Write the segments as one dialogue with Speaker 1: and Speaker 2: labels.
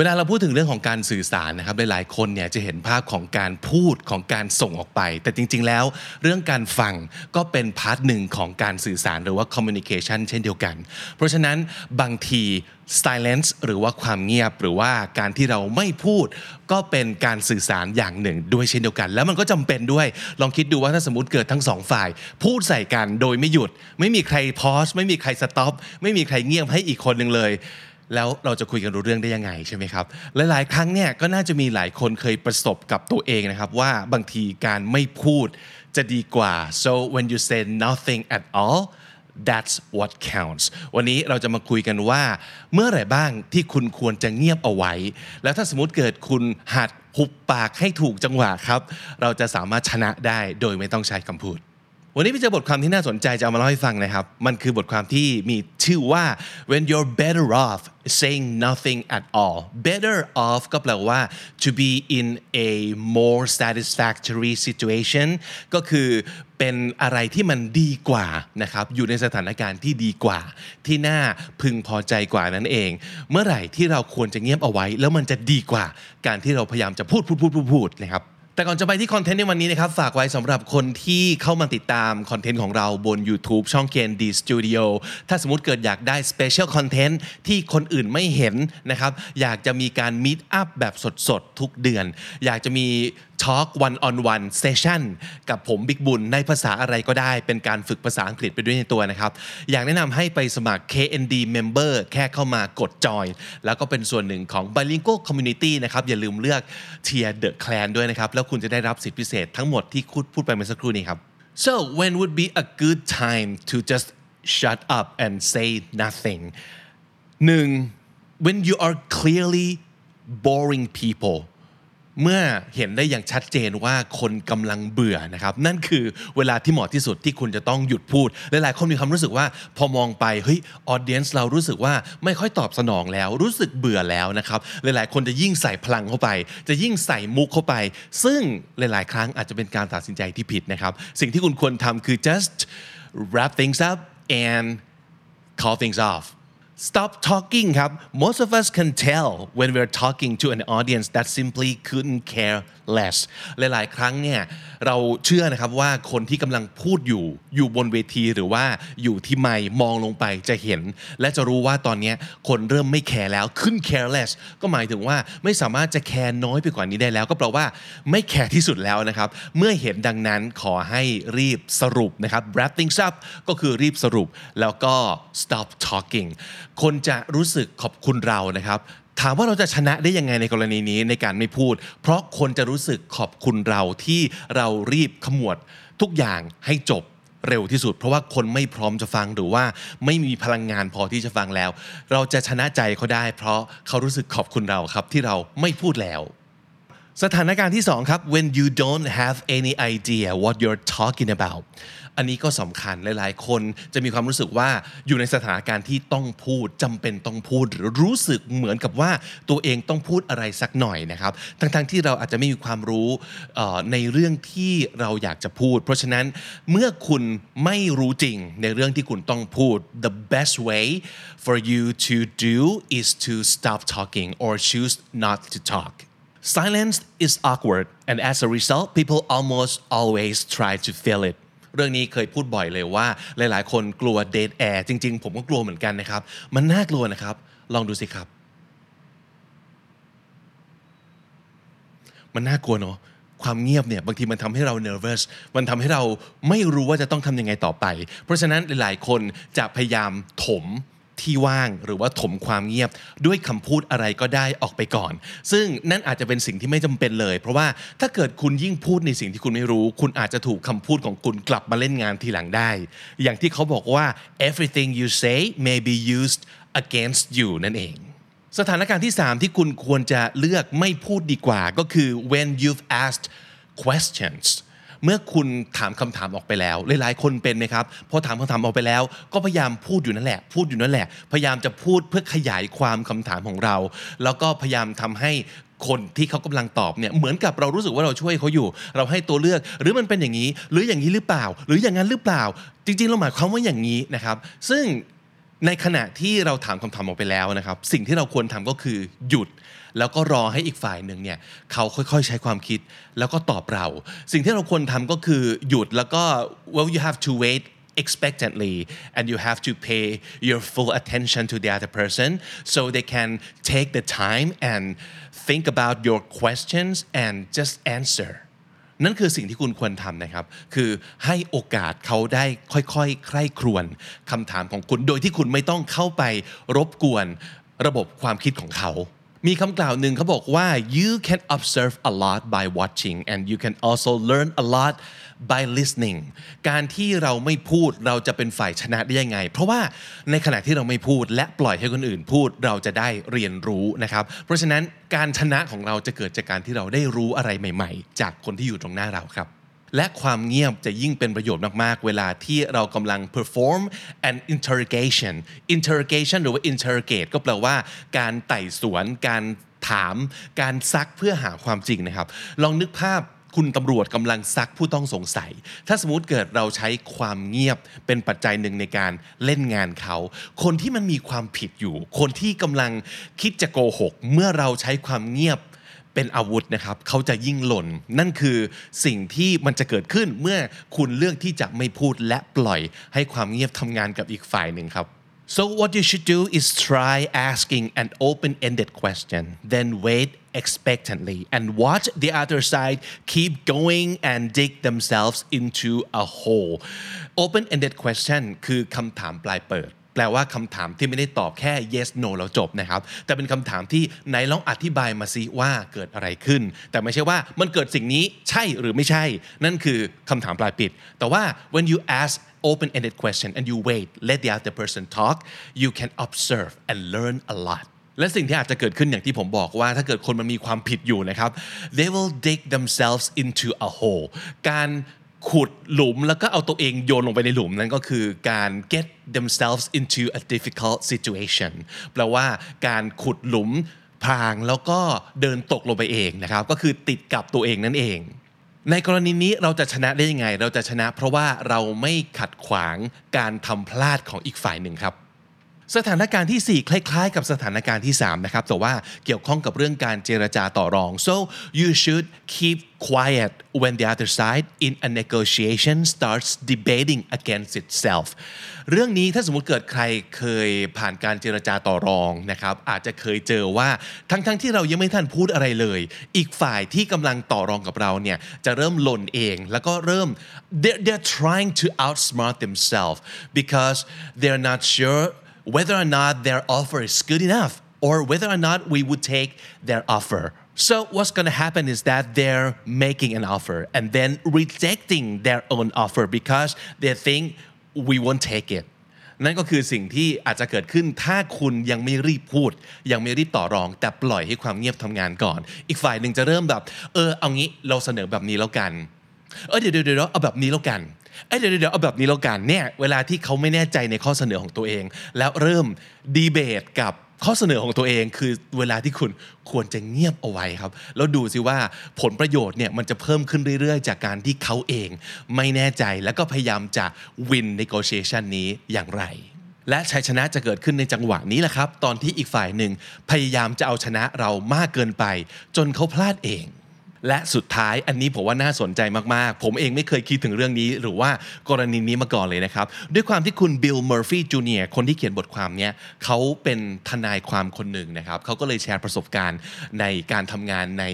Speaker 1: เวลาเราพูดถึงเรื่องของการสื่อสารนะครับหลายๆคนเนี่ยจะเห็นภาพของการพูดของการส่งออกไป แต่จริง ๆ แล้ว เรื่องการฟังก็เป็น part หนึ่งของการสื่อสารหรือว่า communication เช่นเดียวกัน เพราะฉะนั้นบางที silence หรือว่าความเงียบหรือว่าการที่เราไม่พูด ก็เป็นการสื่อสารอย่างหนึ่งด้วยเช่นเดียวกัน แล้วมันก็จำเป็นด้วย ลองคิดดูว่าถ้าสมมติเกิดทั้งสองฝ่าย พูดใส่กันโดยไม่หยุด ไม่มีใคร pause ไม่มีใคร stop ไม่มีใครเงียบให้อีกคนหนึ่งเลย แล้วเราจะคุยกันรู้เรื่องได้ยังไงใช่ไหมครับหลายๆครั้งเนี่ยก็น่าจะมีหลายคนเคยประสบกับตัวเองนะครับว่าบางทีการไม่พูดจะดีกว่า so when you say nothing at all that's what counts วันนี้เราจะมาคุยกันว่า เมื่อไหร่บ้างที่คุณควรจะเงียบเอาไว้ แล้วถ้าสมมติเกิดคุณหัดหุบปากให้ถูกจังหวะครับ เราจะสามารถชนะได้โดยไม่ต้องใช้คำพูด วันนี้พี่เจอบทความที่น่าสนใจจะเอามาเล่าให้ฟังนะครับ มันคือบทความที่มีชื่อว่า when you're better off saying nothing at all better off ก็แปลว่า to be in a more satisfactory situation ก็คือเป็นอะไรที่มันดีกว่านะครับ อยู่ในสถานการณ์ที่ดีกว่า ที่น่าพึงพอใจกว่านั่นเอง เมื่อไหร่ที่เราควรจะเงียบเอาไว้ แล้วมันจะดีกว่าการที่เราพยายามจะพูดพูดพูดพูดพูดนะครับ แต่ก่อนจะไปที่ content ในวันนี้นะครับ ฝากไว้สำหรับคนที่เข้ามาติดตาม content ของเราบน YouTube ช่อง KND Studio ถ้าสมมติเกิดอยากได้ special contentที่คนอื่นไม่เห็นนะครับ อยากจะมีการมิ e อัพแบบสดๆ ทุกเดือน อยากจะมี Talk One on One Session กับผมบิ๊กบุญในภาษาอะไรก็ได้ เป็นการฝึกภาษาอังกฤษไปด้วยในตัวนะครับ อยากแนะนำให้ไปสมัคร KND Member แค่เข้ามากดจอย แล้วก็เป็นส่วนหนึ่งของ Bilingual Community นะครับ อย่าลืมเลือก Tier The Clan ด้วยนะครับ แล้วคุณจะได้รับสิทธิพิเศษทั้งหมดที่พูดพูดไปเมื่อสักครู่นี้ครับ so when would be a good time to just shut up and say nothing หนึ่ง when you are clearly boring people เมื่อเห็นได้อย่างชัดเจนว่าคนกำลังเบื่อนะครับ นั่นคือเวลาที่เหมาะที่สุดที่คุณจะต้องหยุดพูด หลายๆคนมีความรู้สึกว่าพอมองไปเฮ้ยออเดียนส์เรารู้สึกว่าไม่ค่อยตอบสนองแล้ว รู้สึกเบื่อแล้วนะครับหลายๆ คนจะยิ่งใส่พลังเข้าไป จะยิ่งใส่มุกเข้าไป ซึ่งหลาย ๆ ครั้งอาจจะเป็นการตัดสินใจที่ผิดนะครับ สิ่งที่คุณควรทำคือ just wrap things up and call things off Stop talking ครับ Most of us can tell when we're talking to an audience that simply couldn't care less หลายๆ ครั้งเนี่ยเราเชื่อนะครับว่าคนที่กำลังพูดอยู่อยู่บนเวทีหรือว่าอยู่ที่ไมค์มองลงไปจะเห็น และจะรู้ว่าตอนนี้คนเริ่มไม่แคร์แล้วขึ้น careless ก็หมายถึงว่าไม่สามารถจะแคร์น้อยไปกว่านี้ได้แล้ว ก็แปลว่าไม่แคร์ที่สุดแล้วนะครับเมื่อเห็นดังนั้นขอให้รีบสรุปนะครับ wrap things up ก็คือรีบสรุปแล้วก็ stop talking คนจะรู้สึกขอบคุณเรานะครับ ถามว่าเราจะชนะได้ยังไงในกรณีนี้ในการไม่พูด เพราะคนจะรู้สึกขอบคุณเราที่เรารีบขมวดทุกอย่างให้จบเร็วที่สุด เพราะว่าคนไม่พร้อมจะฟังหรือว่าไม่มีพลังงานพอที่จะฟังแล้ว เราจะชนะใจเขาได้ เพราะเขารู้สึกขอบคุณเราครับที่เราไม่พูดแล้ว สถานการณ์ที่สองครับ when you don't have any idea what you're talking about อันนี้ก็สำคัญหลาย ๆ คนจะมีความรู้สึกว่าอยู่ในสถานการณ์ที่ต้องพูดจำเป็นต้องพูด หรือรู้สึกเหมือนกับว่าตัวเองต้องพูดอะไรสักหน่อยนะครับ ทั้ง ๆ ที่เราอาจจะไม่มีความรู้ในเรื่องที่เราอยากจะพูด เพราะฉะนั้นเมื่อคุณไม่รู้จริงในเรื่องที่คุณต้องพูด the best way for you to do is to stop talking or choose not to talk Silence is awkward and as a result people almost always try to fill it เรื่องนี้เคยพูดบ่อยเลยว่า หลายๆ คนกลัวเดทแอร์จริง ๆ ผมก็กลัวเหมือนกันนะครับ มันน่ากลัวนะครับ ลองดูสิครับ มันน่ากลัวเนาะความเงียบเนี่ยบางทีมันทำให้เรา nervous มันทำให้เราไม่รู้ว่าจะต้องทำยังไงต่อไป เพราะฉะนั้นหลาย ๆ คนจะพยายามถม ที่ว่างหรือว่าถมความเงียบด้วยคำพูดอะไรก็ได้ออกไปก่อน ซึ่งนั่นอาจจะเป็นสิ่งที่ไม่จำเป็นเลย เพราะว่าถ้าเกิดคุณยิ่งพูดในสิ่งที่คุณไม่รู้ คุณอาจจะถูกคำพูดของคุณกลับมาเล่นงานทีหลังได้ อย่างที่เขาบอกว่า everything you say may be used against you นั่นเอง สถานการณ์ที่ 3 ที่คุณควรจะเลือกไม่พูดดีกว่าก็คือ when you've asked questions เมื่อคุณถามคำถามออกไปแล้ว หลายๆ คนเป็นไหมครับพอถามคำถามออกไปแล้ว ก็พยายามพูดอยู่นั่นแหละ พูดอยู่นั่นแหละ พยายามจะพูดเพื่อขยายความคำถามของเรา แล้วก็พยายามทำให้คนที่เขากำลังตอบเนี่ยเหมือนกับเรารู้สึกว่าเราช่วยเขาอยู่ เราให้ตัวเลือก หรือมันเป็นอย่างนี้ หรืออย่างนี้หรือเปล่า หรืออย่างนั้นหรือเปล่า จริง ๆ เราหมายความว่าอย่างนี้นะครับ ซึ่งในขณะที่เราถามคำถามออกไปแล้วนะครับ สิ่งที่เราควรทำก็คือหยุด แล้วก็รอให้อีกฝ่ายหนึ่งเนี่ยเขาค่อยๆ ใช้ความคิดแล้วก็ตอบเรา สิ่งที่เราควรทำก็คือหยุดแล้วก็ well you have to wait expectantly and you have to pay your full attention to the other person so they can take the time and think about your questions and just answer นั่นคือสิ่งที่คุณควรทำนะครับ คือให้โอกาสเขาได้ค่อยๆ ใคร่ครวญคำถามของคุณ โดยที่คุณไม่ต้องเข้าไปรบกวนระบบความคิดของเขา มีคำกล่าวหนึ่งเขาบอกว่า you can observe a lot by watching and you can also learn a lot by listening การที่เราไม่พูดเราจะเป็นฝ่ายชนะได้ยังไง เพราะว่าในขณะที่เราไม่พูดและปล่อยให้คนอื่นพูดเราจะได้เรียนรู้นะครับ เพราะฉะนั้นการชนะของเราจะเกิดจากการที่เราได้รู้อะไรใหม่ ๆ จากคนที่อยู่ตรงหน้าเราครับ และความเงียบจะยิ่งเป็นประโยชน์มาก ๆ เวลาที่เรากำลัง perform an interrogation interrogation หรือว่า interrogate ก็แปลว่าการไต่สวน การถาม การซักเพื่อหาความจริงนะครับ ลองนึกภาพคุณตำรวจกำลังซักผู้ต้องสงสัย ถ้าสมมติเกิดเราใช้ความเงียบเป็นปัจจัยหนึ่งในการเล่นงานเขา คนที่มันมีความผิดอยู่ คนที่กำลังคิดจะโกหก เมื่อเราใช้ความเงียบ เป็นอาวุธนะครับเขาจะยิ่งหล่น นั่นคือสิ่งที่มันจะเกิดขึ้นเมื่อคุณเลือกที่จะไม่พูดและปล่อยให้ความเงียบทำงานกับอีกฝ่ายหนึ่งครับ so what you should do is try asking an open-ended question then wait expectantly and watch the other side keep going and dig themselves into a hole open-ended question คือคำถามปลายเปิดแปลว่าคำถามที่ไม่ได้ตอบแค่ yes no แล้วจบนะครับ แต่เป็นคำถามที่ไหนลองอธิบายมาซิว่าเกิดอะไรขึ้น แต่ไม่ใช่ว่ามันเกิดสิ่งนี้ใช่หรือไม่ใช่ นั่นคือคำถามปลายปิด แต่ว่า when you ask open-ended question and you wait let the other person talk you can observe and learn a lot และสิ่งที่อาจจะเกิดขึ้นอย่างที่ผมบอกว่าถ้าเกิดคนมันมีความผิดอยู่นะครับ they will dig themselves into a hole การ ขุดหลุมแล้วก็เอาตัวเองโยนลงไปในหลุมนั่นก็คือการ get themselves into a difficult situation แปลว่าการขุดหลุมพรางแล้วก็เดินตกลงไปเองนะครับ ก็คือติดกับตัวเองนั่นเอง ในกรณีนี้เราจะชนะได้ยังไง เราจะชนะเพราะว่าเราไม่ขัดขวางการทำพลาดของอีกฝ่ายหนึ่งครับ สถานการณ์ที่ 4 คล้ายๆ กับสถานการณ์ที่ 3 นะครับ แต่ว่าเกี่ยวข้องกับเรื่องการเจรจาต่อรอง so you should keep quiet when the other side in a negotiation starts debating against itself เรื่องนี้ถ้าสมมติเกิดใครเคยผ่านการเจรจาต่อรองนะครับ อาจจะเคยเจอว่าทั้งๆทที่เรายังไม่ทันพูดอะไรเลย อีกฝ่ายที่กำลังต่อรองกับเราเนี่ยจะเริ่มหล่นเอง แล้วก็เริ่ม they're, they're trying to outsmart themselves because they're not sure whether or not their offer is good enough or whether or not we would take their offer. So what's going to happen is that they're making an offer and then rejecting their own offer because they think we won't take it. นั่นก็คือสิ่งที่อาจจะเกิดขึ้นถ้าคุณยังไม่รีบพูด ยังไม่รีบต่อรอง แต่ปล่อยให้ความเงียบทำงานก่อน อีกฝ่ายหนึ่งจะเริ่มแบบ เออเอางี้เราเสนอแบบนี้แล้วกัน เออเดี๋ยวเดี๋ยวเดี๋ยวเอาแบบนี้แล้วกัน เอ้ยเดี๋ยวเดี๋ยวเอาแบบนี้แล้วกันเนี่ยเวลาที่เขาไม่แน่ใจในข้อเสนอของตัวเอง แล้วเริ่มดีเบตกับข้อเสนอของตัวเองคือเวลาที่คุณควรจะเงียบเอาไว้ครับ แล้วดูสิว่าผลประโยชน์เนี่ยมันจะเพิ่มขึ้นเรื่อยๆ จากการที่เขาเองไม่แน่ใจแล้วก็พยายามจะ win negotiation นี้อย่างไร และชัยชนะจะเกิดขึ้นในจังหวะนี้แหละครับ ตอนที่อีกฝ่ายหนึ่งพยายามจะเอาชนะเรามากเกินไป จนเขาพลาดเอง และสุดท้ายอันนี้ผมว่าน่าสนใจมาก ๆ ผมเองไม่เคยคิดถึงเรื่องนี้ หรือว่ากรณีนี้มาก่อนเลยนะครับ ด้วยความที่คุณ Bill Murphy Jr. คนที่เขียนบทความเนี้ยเขาเป็นทนายความคนหนึ่งนะครับเขาก็เลยแชร์ประสบการณ์ในการทำงานใน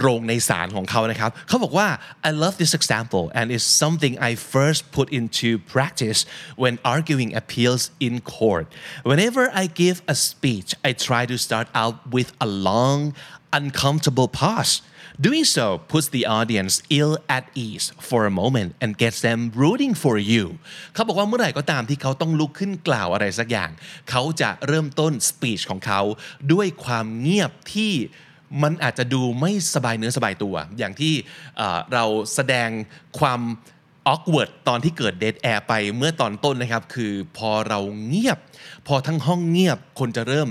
Speaker 1: โรงในศาลของเขานะครับเขาบอกว่า I love this example and it's something I first put into practice when arguing appeals in court whenever I give a speech I try to start out with a long uncomfortable pause Doing so puts the audience ill at ease for a moment and gets them rooting for you เขาบอกว่าเมื่อไหร่ก็ตามที่เขาต้องลุกขึ้นกล่าวอะไรสักอย่าง เขาจะเริ่มต้นสปีชของเขาด้วยความเงียบที่มันอาจจะดูไม่สบายเนื้อสบายตัว อย่างที่เราแสดงความ awkward ตอนที่เกิด dead air ไปเมื่อตอนต้นนะครับ คือพอเราเงียบ พอทั้งห้องเงียบคนจะเริ่ม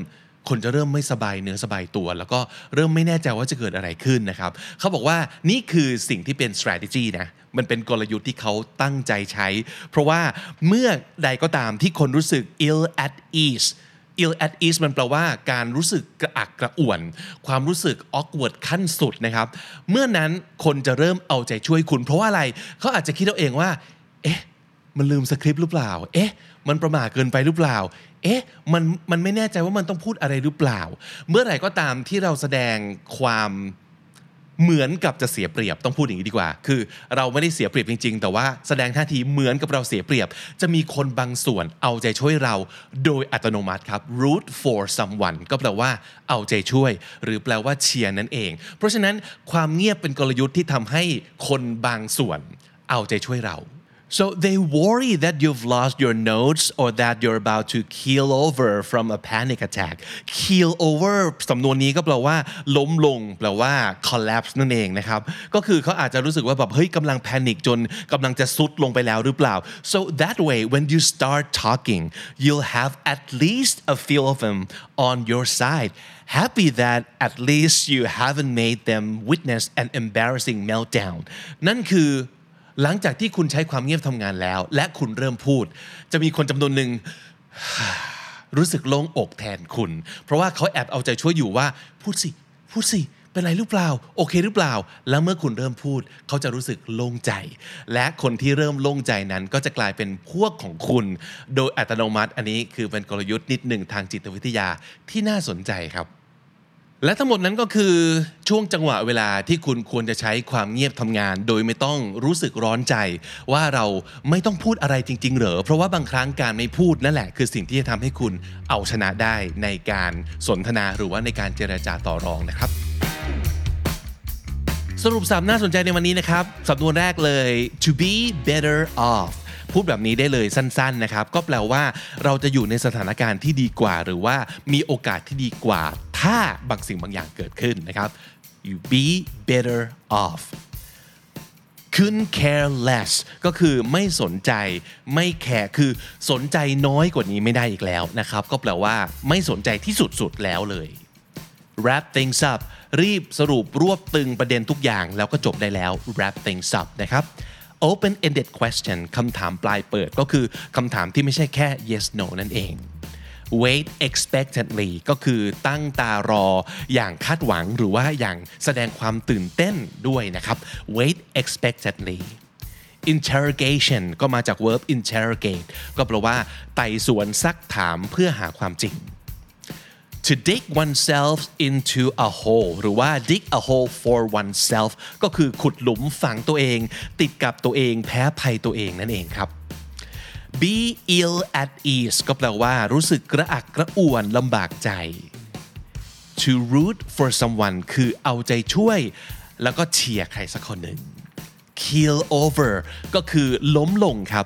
Speaker 1: คนจะเริ่มไม่สบายเนื้อสบายตัว แล้วก็เริ่มไม่แน่ใจว่าจะเกิดอะไรขึ้นนะครับเขาบอกว่านี่คือสิ่งที่เป็น strategy นะมันเป็นกลยุทธ์ที่เขาตั้งใจใช้ เพราะว่าเมื่อใดก็ตามที่คนรู้สึก ill at ease ill at ease มันแปลว่าการรู้สึกกระอักกระอ่วน ความรู้สึก awkward ขั้นสุดนะครับ เมื่อนั้นคนจะเริ่มเอาใจช่วยคุณ เพราะว่าอะไรเขาอาจจะคิดเอาเองว่า เอ๊ะ มันลืมสคริปต์หรือเปล่า เอ๊ะ มันประมาทเกินไปหรือเปล่า เอ๊ะ มัน มันไม่แน่ใจว่ามันต้องพูดอะไรหรือเปล่า เมื่อไหร่ก็ตามที่เราแสดงความเหมือนกับจะเสียเปรียบต้องพูดอย่างนี้ดีกว่า คือเราไม่ได้เสียเปรียบจริง ๆ แต่ว่าแสดงท่าทีเหมือนกับเราเสียเปรียบ จะมีคนบางส่วนเอาใจช่วยเรา โดยอัตโนมัติครับ root for someone ก็แปลว่าเอาใจช่วย หรือแปลว่าเชียร์นั่นเอง เพราะฉะนั้นความเงียบเป็นกลยุทธ์ที่ทำให้คนบางส่วนเอาใจช่วยเรา So they worry that you've lost your notes or that you're about to keel over from a panic attack. Keel over สำนวนนี้ก็แปลว่า ล้มลง แปลว่า collapse นั่นเองนะครับ ก็คือเขาอาจจะรู้สึกว่าแบบเฮ้ยกำลังแพนิคจนกำลังจะซุดลงไปแล้วหรือเปล่า so that way when you start talking you'll have at least a few of them on your side happy that at least you haven't made them witness an embarrassing meltdown นั่นคือ หลังจากที่คุณใช้ความเงียบทำงานแล้ว และคุณเริ่มพูด จะมีคนจำนวนหนึ่งรู้สึกโล่งอกแทนคุณ เพราะว่าเขาแอบเอาใจช่วยอยู่ว่า พูดสิ พูดสิ เป็นไรหรือเปล่า โอเคหรือเปล่า แล้วเมื่อคุณเริ่มพูด เขาจะรู้สึกโล่งใจ และคนที่เริ่มโล่งใจนั้น ก็จะกลายเป็นพวกของคุณ โดยอัตโนมัติ อันนี้คือเป็นกลยุทธ์นิดหนึ่งทางจิตวิทยาที่น่าสนใจครับ และทั้งหมดนั้นก็คือช่วงจังหวะเวลาที่คุณควรจะใช้ความเงียบทำงาน โดยไม่ต้องรู้สึกร้อนใจ ว่าเราไม่ต้องพูดอะไรจริง ๆ เหรอ เพราะว่าบางครั้งการไม่พูดนั่นแหละคือสิ่งที่จะทำให้คุณเอาชนะได้ในการสนทนาหรือว่าในการเจรจาต่อรองนะครับ สรุปสับน่าสนใจในวันนี้นะครับสำนวนแรกเลย to be better off พูดแบบนี้ได้เลยสั้นๆนะครับ ก็แปลว่าเราจะอยู่ในสถานการณ์ที่ดีกว่า หรือว่ามีโอกาสที่ดีกว่า ถ้าบางสิ่งบางอย่างเกิดขึ้นนะครับ you be better off couldn't care less ก็คือไม่สนใจไม่แคร์คือสนใจน้อยกว่านี้ไม่ได้อีกแล้วนะครับ ก็แปลว่าไม่สนใจที่สุดๆแล้วเลย wrap things up รีบสรุปรวบตึงประเด็นทุกอย่างแล้วก็จบได้แล้ว wrap things up นะครับ open ended question คำถามปลายเปิดก็คือคำถามที่ไม่ใช่แค่ yes no นั่นเอง wait expectantly ก็คือตั้งตารออย่างคาดหวังหรือว่าอย่างแสดงความตื่นเต้นด้วยนะครับ wait expectantly interrogation ก็มาจาก verb interrogate ก็แปลว่าไต่สวนซักถามเพื่อหาความจริง to dig oneself into a hole หรือว่า dig a hole for oneself ก็คือขุดหลุมฝังตัวเอง ติดกับตัวเองแพ้ภัยตัวเองนั่นเองครับ be ill at ease ก็แปลว่ารู้สึกกระอักกระอ่วนลำบากใจ to root for someone คือเอาใจช่วย แล้วก็เชียร์ใครสักคนหนึ่ง keel over ก็คือล้มลงครับ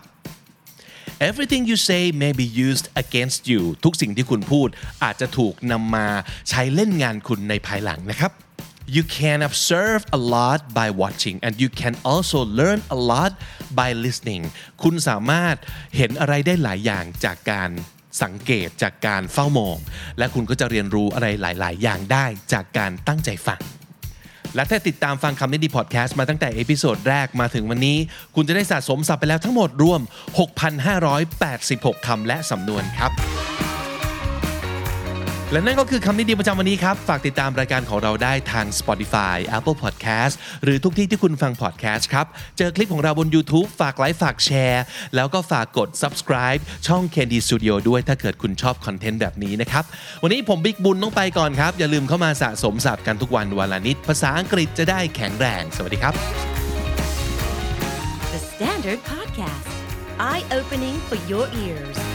Speaker 1: Everything you say may be used against you ทุกสิ่งที่คุณพูดอาจจะถูกนำมาใช้เล่นงานคุณในภายหลังนะครับ You can observe a lot by watching and you can also learn a lot by listening คุณสามารถเห็นอะไรได้หลายอย่างจากการสังเกตจากการเฝ้ามอง และคุณก็จะเรียนรู้อะไรหลาย ๆ อย่างได้จากการตั้งใจฟัง และถ้าติดตามฟังคำนี้ดีพอดแคสต์มาตั้งแต่ episode แรกมาถึงวันนี้ คุณจะได้สะสมศัพท์ไปแล้วทั้งหมดรวม 6,586 คำและสำนวนครับ และนั่นก็คือคำนี้ดีประจำวันนี้ครับ ฝากติดตามรายการของเราได้ทาง Spotify Apple Podcast หรือทุกที่ที่คุณฟัง podcast ครับ เจอคลิปของเราบน YouTube ฝากไลค์ฝากแชร์ แล้วก็ฝากกด subscribe ช่อง Candy Studio ด้วยถ้าเกิดคุณชอบคอนเทนต์แบบนี้นะครับ วันนี้ผมบิ๊กบุญต้องไปก่อนครับ อย่าลืมเข้ามาสะสมศัพท์กันทุกวันวันละนิด ภาษาอังกฤษจะได้แข็งแรง สวัสดีครับ
Speaker 2: The Standard Podcast, eye opening for your ears.